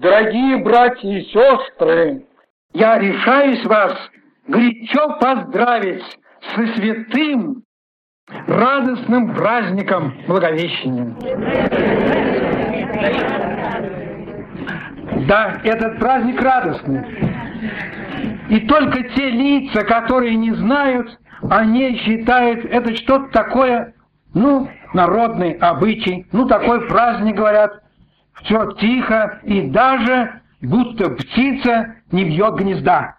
Дорогие братья и сестры, я решаюсь вас горячо поздравить со святым радостным праздником Благовещения. Да, этот праздник радостный. И только те лица, которые не знают, они считают это что-то такое, ну, народный обычай, ну, такой праздник, говорят, все тихо, и даже будто птица не вьет гнезда.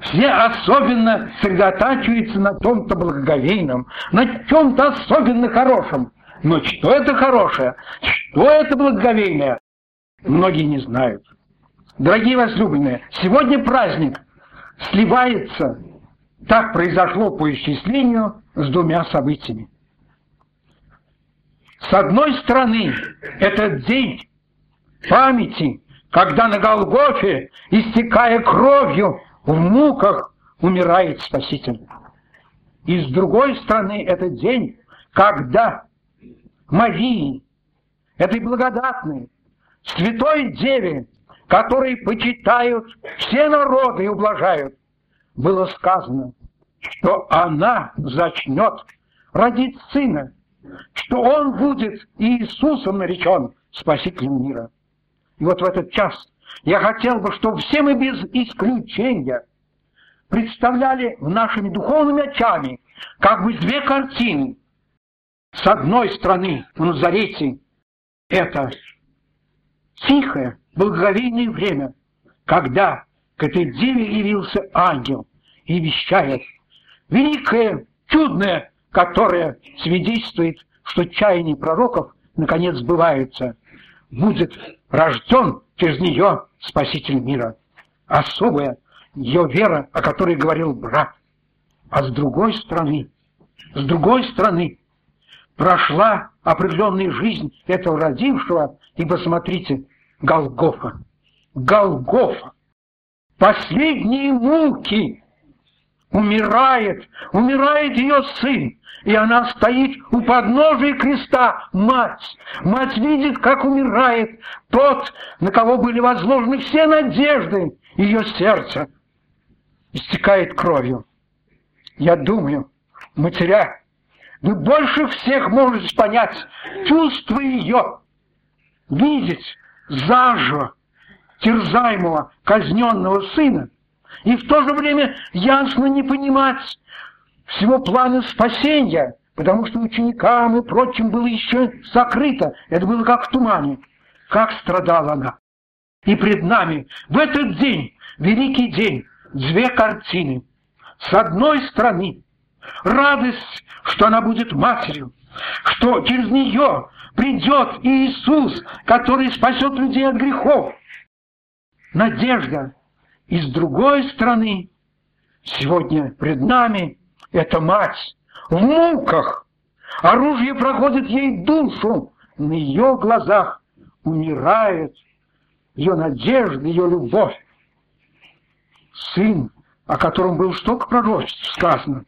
Все особенно сосредотачиваются на том-то благоговейном, на чем-то особенно хорошем. Но что это хорошее? Что это благоговейное? Многие не знают. Дорогие возлюбленные, сегодня праздник сливается, так произошло по исчислению, с двумя событиями. С одной стороны, этот день памяти, когда на Голгофе, истекая кровью, в муках умирает Спаситель. И с другой стороны, этот день, когда Марии, этой благодатной, святой Деве, которой почитают все народы и ублажают, было сказано, что она зачнет родить сына, что он будет Иисусом наречен, Спасителем мира. Вот в этот час я хотел бы, чтобы все мы без исключения представляли нашими духовными очами как бы две картины. С одной стороны, в Назарете это тихое, благоговейное время, когда к этой деве явился ангел и вещает великое, чудное, которое свидетельствует, что чаяния пророков наконец сбываются. Будет рожден через нее Спаситель мира. Особая ее вера, о которой говорил брат. А с другой стороны, с другой стороны, прошла определенная жизнь этого родившего, и посмотрите, Голгофа. Голгофа. Последние муки. Умирает, умирает ее сын. И она стоит у подножия креста, мать. Мать видит, как умирает тот, на кого были возложены все надежды ее сердца. Истекает кровью. Я думаю, матеря, вы больше всех можете понять чувство ее, видеть заживо терзаемого, казненного сына, и в то же время ясно не понимать, всего плана спасения, потому что ученикам и прочим было еще сокрыто. Это было как в тумане. Как страдала она. И пред нами в этот день, великий день, две картины. С одной стороны, радость, что она будет матерью, что через нее придет Иисус, который спасет людей от грехов. Надежда. И с другой стороны, сегодня пред нами это мать в муках. Оружие проходит ей душу. На ее глазах умирает ее надежда, ее любовь. Сын, о котором был столько пророчеств сказано.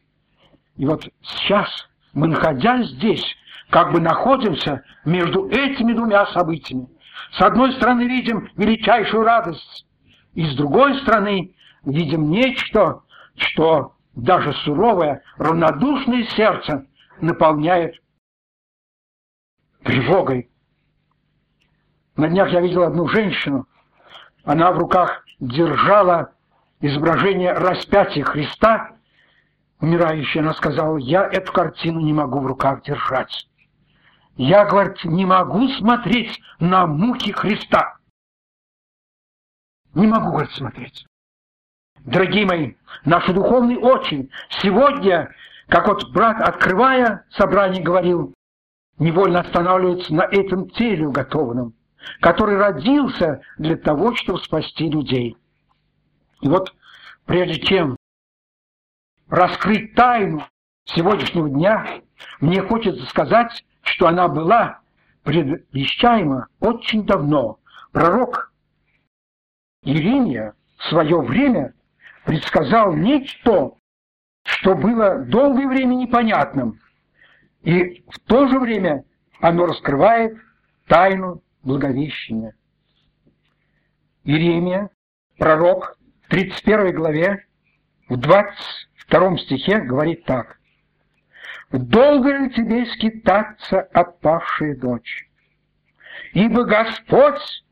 И вот сейчас мы, находясь здесь, как бы находимся между этими двумя событиями. С одной стороны видим величайшую радость, и с другой стороны видим нечто, что даже суровое, равнодушное сердце наполняет тревогой. На днях я видел одну женщину, она в руках держала изображение распятия Христа, умирающая, она сказала, я эту картину не могу в руках держать. Я, говорит, не могу смотреть на муки Христа. Не могу, говорит, смотреть. Дорогие мои, наши духовные очи сегодня, как вот брат, открывая собрание, говорил, невольно останавливается на этом теле уготованном, который родился для того, чтобы спасти людей. И вот прежде чем раскрыть тайну сегодняшнего дня, мне хочется сказать, что она была предвещаема очень давно. Пророк Иеремия в свое время предсказал нечто, что было долгое время непонятным, и в то же время оно раскрывает тайну Благовещения. Иеремия, пророк, в 31 главе, в 22 стихе говорит так. «Долго ли тебе скитаться, отпавшая дочь? Ибо Господь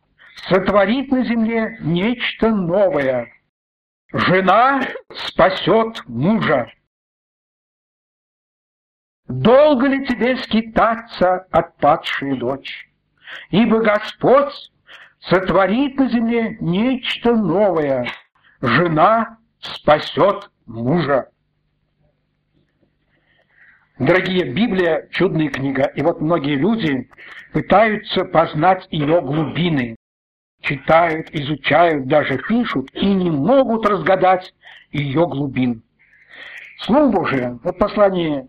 сотворит на земле нечто новое. Жена спасет мужа. Долго ли тебе скитаться, отпадшая дочь? Ибо Господь сотворит на земле нечто новое. Жена спасет мужа. Дорогие, Библия – чудная книга, и вот многие люди пытаются познать ее глубины. Читают, изучают, даже пишут, и не могут разгадать ее глубин. Слово Божие, вот послание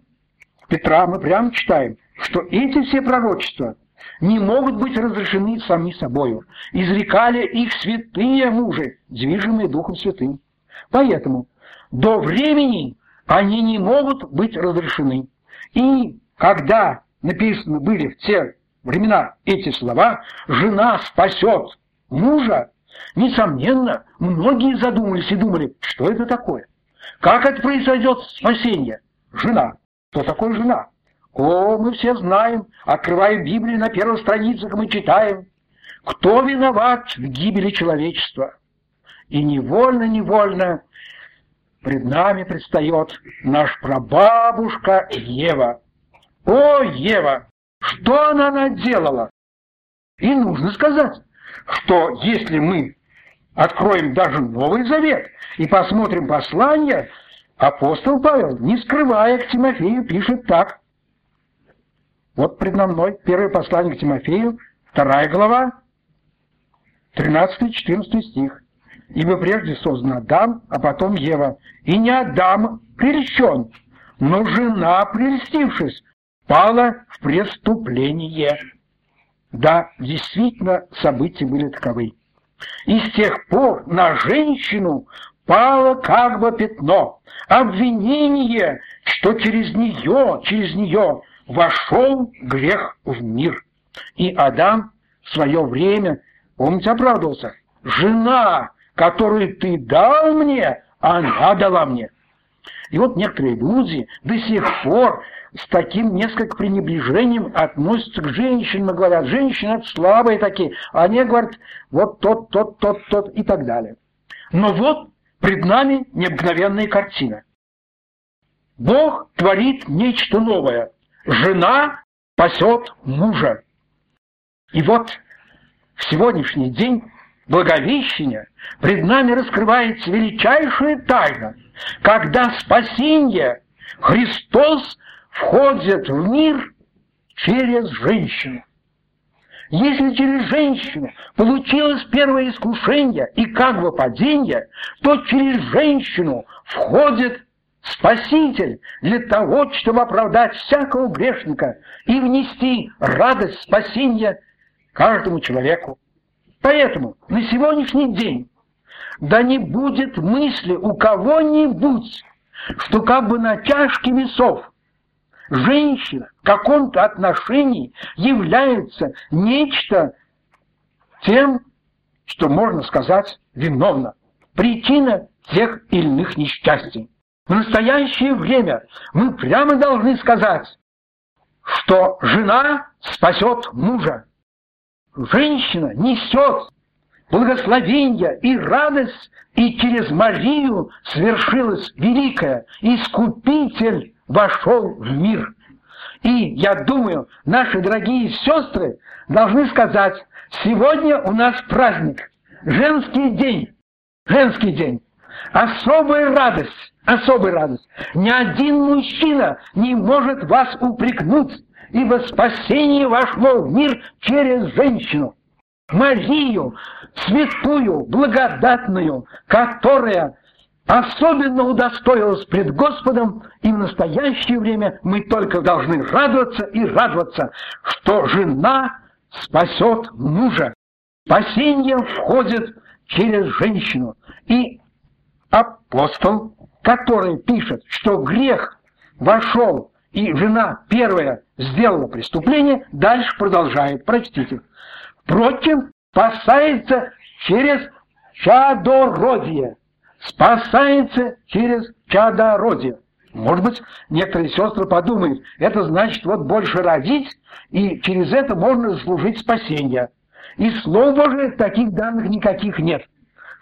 Петра мы прямо читаем, что эти все пророчества не могут быть разрешены сами собою. Изрекали их святые мужи, движимые Духом Святым. Поэтому до времени они не могут быть разрешены. И когда написаны были в те времена эти слова «жена спасет мужа», несомненно, многие задумались и думали, что это такое? Как это произойдет спасение? Жена. Кто такой жена? О, мы все знаем, открывая Библию на первых страницах, мы читаем, кто виноват в гибели человечества. И невольно-невольно пред нами предстает наш прабабушка Ева. О, Ева, что она наделала? И нужно сказать, что если мы откроем даже Новый Завет и посмотрим послание, апостол Павел, не скрывая к Тимофею, пишет так. Вот предо мной первое послание к Тимофею, вторая глава, 13-14 стих. Ибо прежде создан Адам, а потом Ева. И не Адам прельщен, но жена, прельстившись, пала в преступление. Да, действительно, события были таковы. И с тех пор на женщину пало как бы пятно, обвинение, что через нее, через нее вошел грех в мир. И Адам в свое время, помните, оправдывался, жена которую ты дал мне, она дала мне. И вот некоторые люди до сих пор с таким несколько пренебрежением относятся к женщинам, говорят, женщины это слабые такие, а они говорят, вот тот, тот, тот, тот и так далее. Но вот пред нами необыкновенная картина. Бог творит нечто новое. Жена пасет мужа. И вот в сегодняшний день Благовещения пред нами раскрывается величайшая тайна, когда спасение Христос входит в мир через женщину. Если через женщину получилось первое искушение и как бы падение, то через женщину входит Спаситель для того, чтобы оправдать всякого грешника и внести радость спасения каждому человеку. Поэтому на сегодняшний день да не будет мысли у кого-нибудь, что как бы на чашке весов женщина в каком-то отношении является нечто тем, что можно сказать виновна. Причина тех или иных несчастий. В настоящее время мы прямо должны сказать, что жена спасет мужа, женщина несет благословение и радость, и через Марию свершилось великое. Искупитель вошел в мир. И я думаю, наши дорогие сестры должны сказать, сегодня у нас праздник, женский день, женский день. Особая радость, особая радость. Ни один мужчина не может вас упрекнуть ибо спасение вошло в мир через женщину, Марию, святую, благодатную, которая особенно удостоилась пред Господом, и в настоящее время мы только должны радоваться и радоваться, что жена спасет мужа. Спасение входит через женщину. И апостол, который пишет, что грех вошел и жена первая сделала преступление, дальше продолжает, прочтите. Впрочем, спасается через чадородие. Спасается через чадородие. Может быть, некоторые сестры подумают, это значит вот больше родить, и через это можно заслужить спасение. И Слово Божие таких данных никаких нет.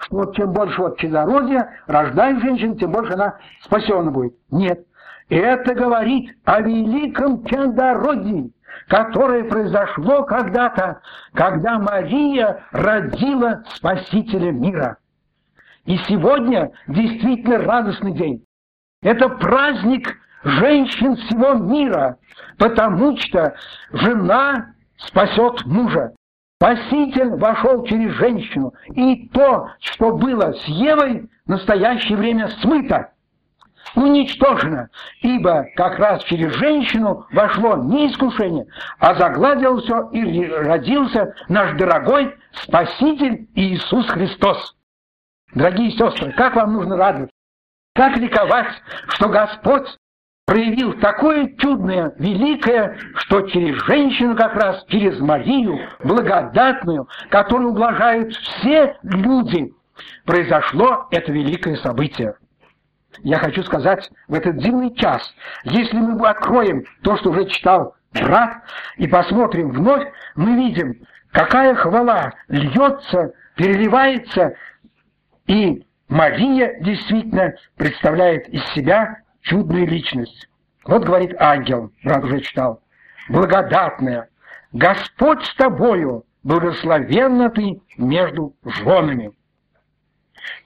Что вот чем больше вот чадородия рождает женщин, тем больше она спасена будет. Нет. Это говорит о великом чадородии, которое произошло когда-то, когда Мария родила Спасителя мира. И сегодня действительно радостный день. Это праздник женщин всего мира, потому что жена спасет мужа. Спаситель вошел через женщину, и то, что было с Евой, в настоящее время смыто, уничтожено, ибо как раз через женщину вошло не искушение, а загладил все и родился наш дорогой Спаситель Иисус Христос. Дорогие сестры, как вам нужно радоваться? Как ликовать, что Господь проявил такое чудное, великое, что через женщину как раз, через Марию, благодатную, которую ублажают все люди, произошло это великое событие. Я хочу сказать, в этот дивный час, если мы откроем то, что уже читал брат, и посмотрим вновь, мы видим, какая хвала льется, переливается, и Мария действительно представляет из себя чудную личность. Вот говорит ангел, брат уже читал, благодатная, Господь с тобою, благословенна ты между женами.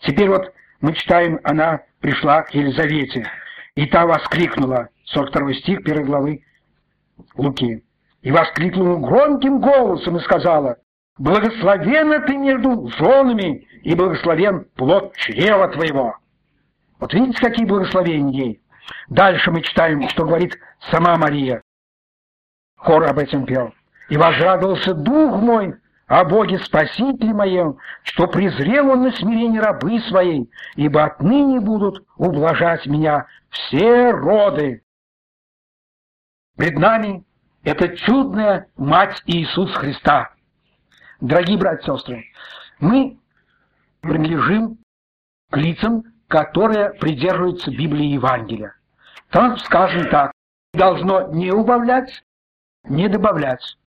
Теперь вот мы читаем, она пришла к Елизавете, и та воскликнула, 42 стих 1 главы Луки, и воскликнула громким голосом и сказала, «Благословенна ты между женами, и благословен плод чрева твоего». Вот видите, какие благословения ей. Дальше мы читаем, что говорит сама Мария. Хор об этом пел. «И возрадовался дух мой о Боге Спасителе моем, что презрел он на смирение рабы своей, ибо отныне будут ублажать меня все роды». Пред нами это чудная Мать Иисус Христа. Дорогие братья и сестры, мы принадлежим к лицам, которые придерживаются Библии и Евангелия. Там сказано так, должно не убавлять, не добавлять.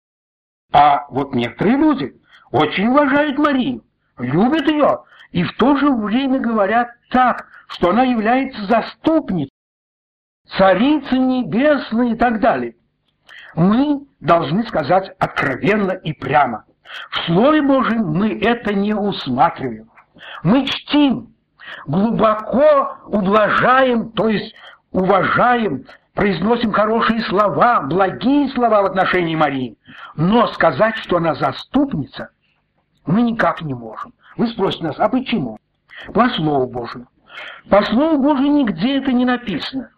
А вот некоторые люди очень уважают Марию, любят ее, и в то же время говорят так, что она является заступницей, царицей небесной и так далее. Мы должны сказать откровенно и прямо – в Слове Божьем мы это не усматриваем. Мы чтим, глубоко ублажаем, то есть уважаем, произносим хорошие слова, благие слова в отношении Марии. Но сказать, что она заступница, мы никак не можем. Вы спросите нас, а почему? По Слову Божию. По Слову Божию нигде это не написано.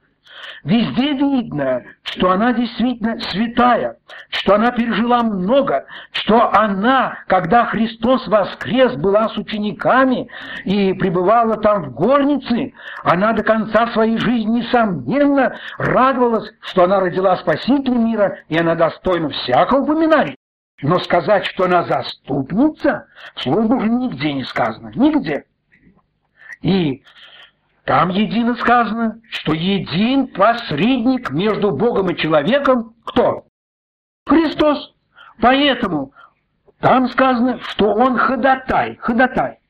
Везде видно, что она действительно святая, что она пережила много, что она, когда Христос воскрес, была с учениками и пребывала там в горнице, она до конца своей жизни, несомненно, радовалась, что она родила Спасителя мира, и она достойна всякого упоминания. Но сказать, что она заступница, в Слове Божьем нигде не сказано. Нигде. И там едино сказано, что един посредник между Богом и человеком кто? Христос. Поэтому там сказано, что он ходатай, ходатай.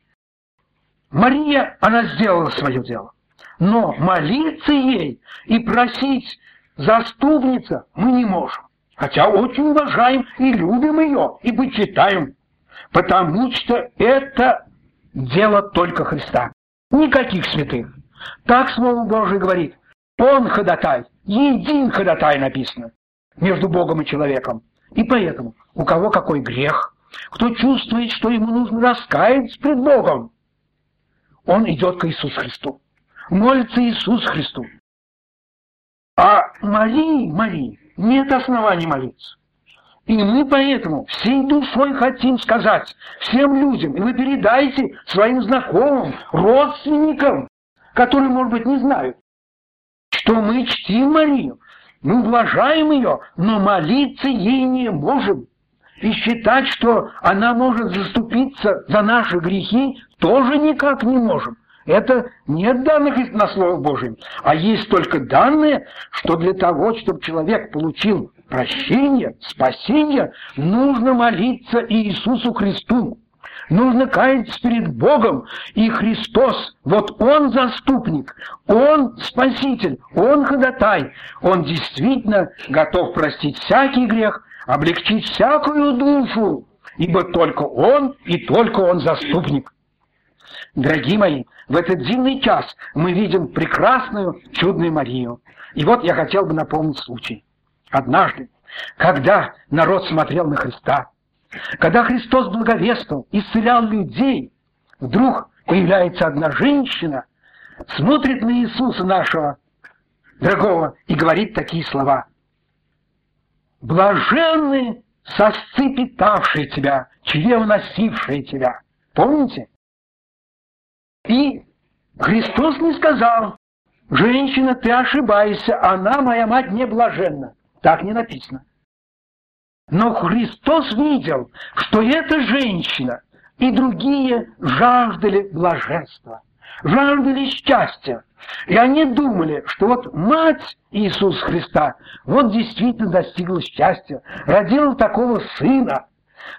Мария, она сделала свое дело. Но молиться ей и просить заступница мы не можем. Хотя очень уважаем и любим ее, и почитаем. Потому что это дело только Христа. Никаких святых. Так Слово Божие говорит. Он ходатай, един ходатай написано между Богом и человеком. И поэтому, у кого какой грех, кто чувствует, что ему нужно раскаяться пред Богом, он идет к Иисусу Христу. Молится Иисус Христу. А Марии, Марии, нет оснований молиться. И мы поэтому всей душой хотим сказать всем людям, и вы передайте своим знакомым, родственникам, которые, может быть, не знают, что мы чтим Марию, мы уважаем ее, но молиться ей не можем. и считать, что она может заступиться за наши грехи, тоже никак не можем. Это нет данных на Слово Божьем, а есть только данные, что для того, чтобы человек получил прощение, спасение, нужно молиться Иисусу Христу. Нужно каяться перед Богом, и Христос, вот Он заступник, Он спаситель, Он ходатай, Он действительно готов простить всякий грех, облегчить всякую душу, ибо только Он и только Он заступник. Дорогие мои, в этот зимний час мы видим прекрасную, чудную Марию. И вот я хотел бы напомнить случай. Однажды, когда народ смотрел на Христа, когда Христос благовествовал, исцелял людей, вдруг появляется одна женщина, смотрит на Иисуса нашего дорогого и говорит такие слова. «Блаженны сосцы питавшие тебя, чрево носившие тебя». Помните? И Христос не сказал, «Женщина, ты ошибаешься, она, моя мать, не блаженна». Так не написано. Но Христос видел, что эта женщина и другие жаждали блаженства, жаждали счастья. И они думали, что вот мать Иисуса Христа вот действительно достигла счастья, родила такого сына.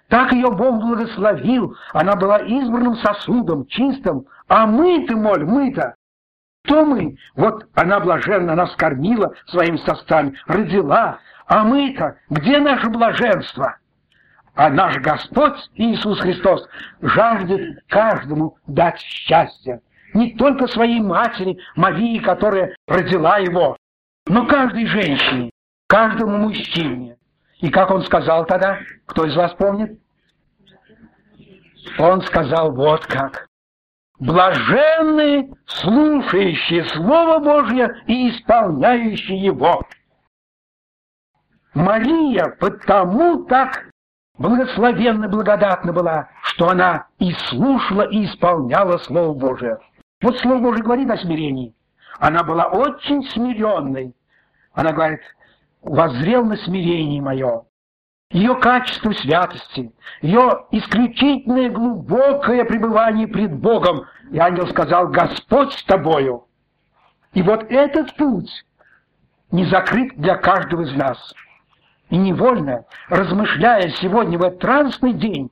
Так ее Бог благословил, она была избранным сосудом, чистым, а мы-то, моль, мы-то, кто мы? Вот она блаженна, она скормила своими сосцами, родила, а мы-то, где наше блаженство? А наш Господь Иисус Христос жаждет каждому дать счастье. Не только своей матери, Марии, которая родила его, но каждой женщине, каждому мужчине. И как он сказал тогда, кто из вас помнит? Он сказал вот как. Блаженны, слушающие Слово Божье и исполняющие его. Мария потому так благословенно благодатна была, что она и слушала, и исполняла Слово Божие. Вот Слово Божие говорит о смирении. Она была очень смиренной. Она говорит, воззрел на смирение мое. Ее качество святости, ее исключительное глубокое пребывание пред Богом. И ангел сказал, Господь с тобою. И вот этот путь не закрыт для каждого из нас. И невольно, размышляя сегодня в этот радостный день,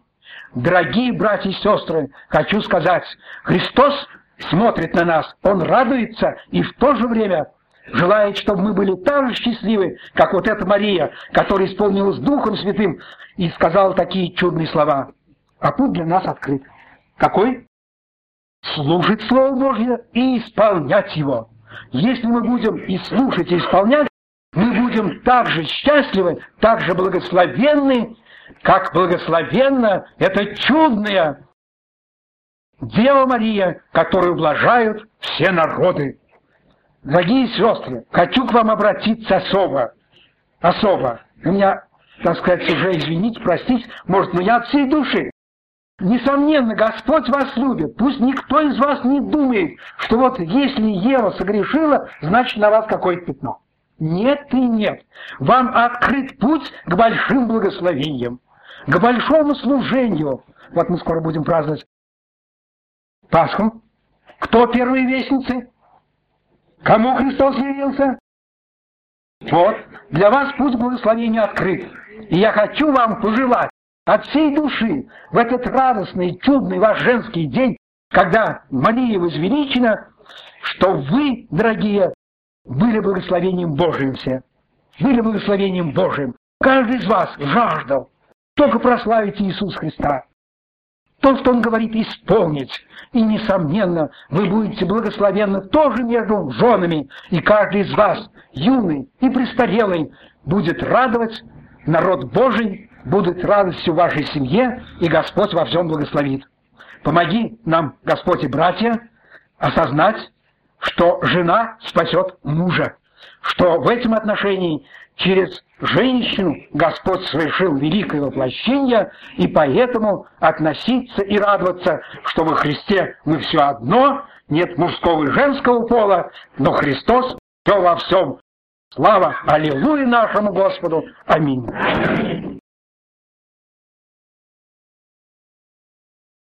дорогие братья и сестры, хочу сказать, Христос смотрит на нас, Он радуется и в то же время желает, чтобы мы были так же счастливы, как вот эта Мария, которая исполнилась Духом Святым и сказала такие чудные слова. А путь для нас открыт. Какой? Слушать Слово Божье и исполнять его. Если мы будем и слушать, и исполнять, будем так же счастливы, так же благословенны, как благословенна эта чудная Дева Мария, которую ублажают все народы. Дорогие сестры, хочу к вам обратиться особо. Особо. У меня, так сказать, уже извините, простите, может, но я от всей души. Несомненно, Господь вас любит. Пусть никто из вас не думает, что вот если Ева согрешила, значит на вас какое-то пятно. Нет и нет. Вам открыт путь к большим благословениям, к большому служению. Вот мы скоро будем праздновать Пасху. Кто первые вестницы? Кому Христос явился? Вот, для вас путь к благословению открыт. И я хочу вам пожелать от всей души в этот радостный, чудный ваш женский день, когда Мария возвеличена, что вы, дорогие, были благословением Божиим все. Были благословением Божиим. Каждый из вас жаждал только прославить Иисуса Христа. То, что Он говорит, исполнить. И, несомненно, вы будете благословенны тоже между женами, и каждый из вас, юный и престарелый, будет радовать народ Божий, будет радостью вашей семье, и Господь во всем благословит. Помоги нам, Господь и братья, осознать, что жена спасет мужа, что в этом отношении через женщину Господь совершил великое воплощение, и поэтому относиться и радоваться, что во Христе мы все одно, нет мужского и женского пола, но Христос все во всем. Слава Аллилуйя нашему Господу. Аминь.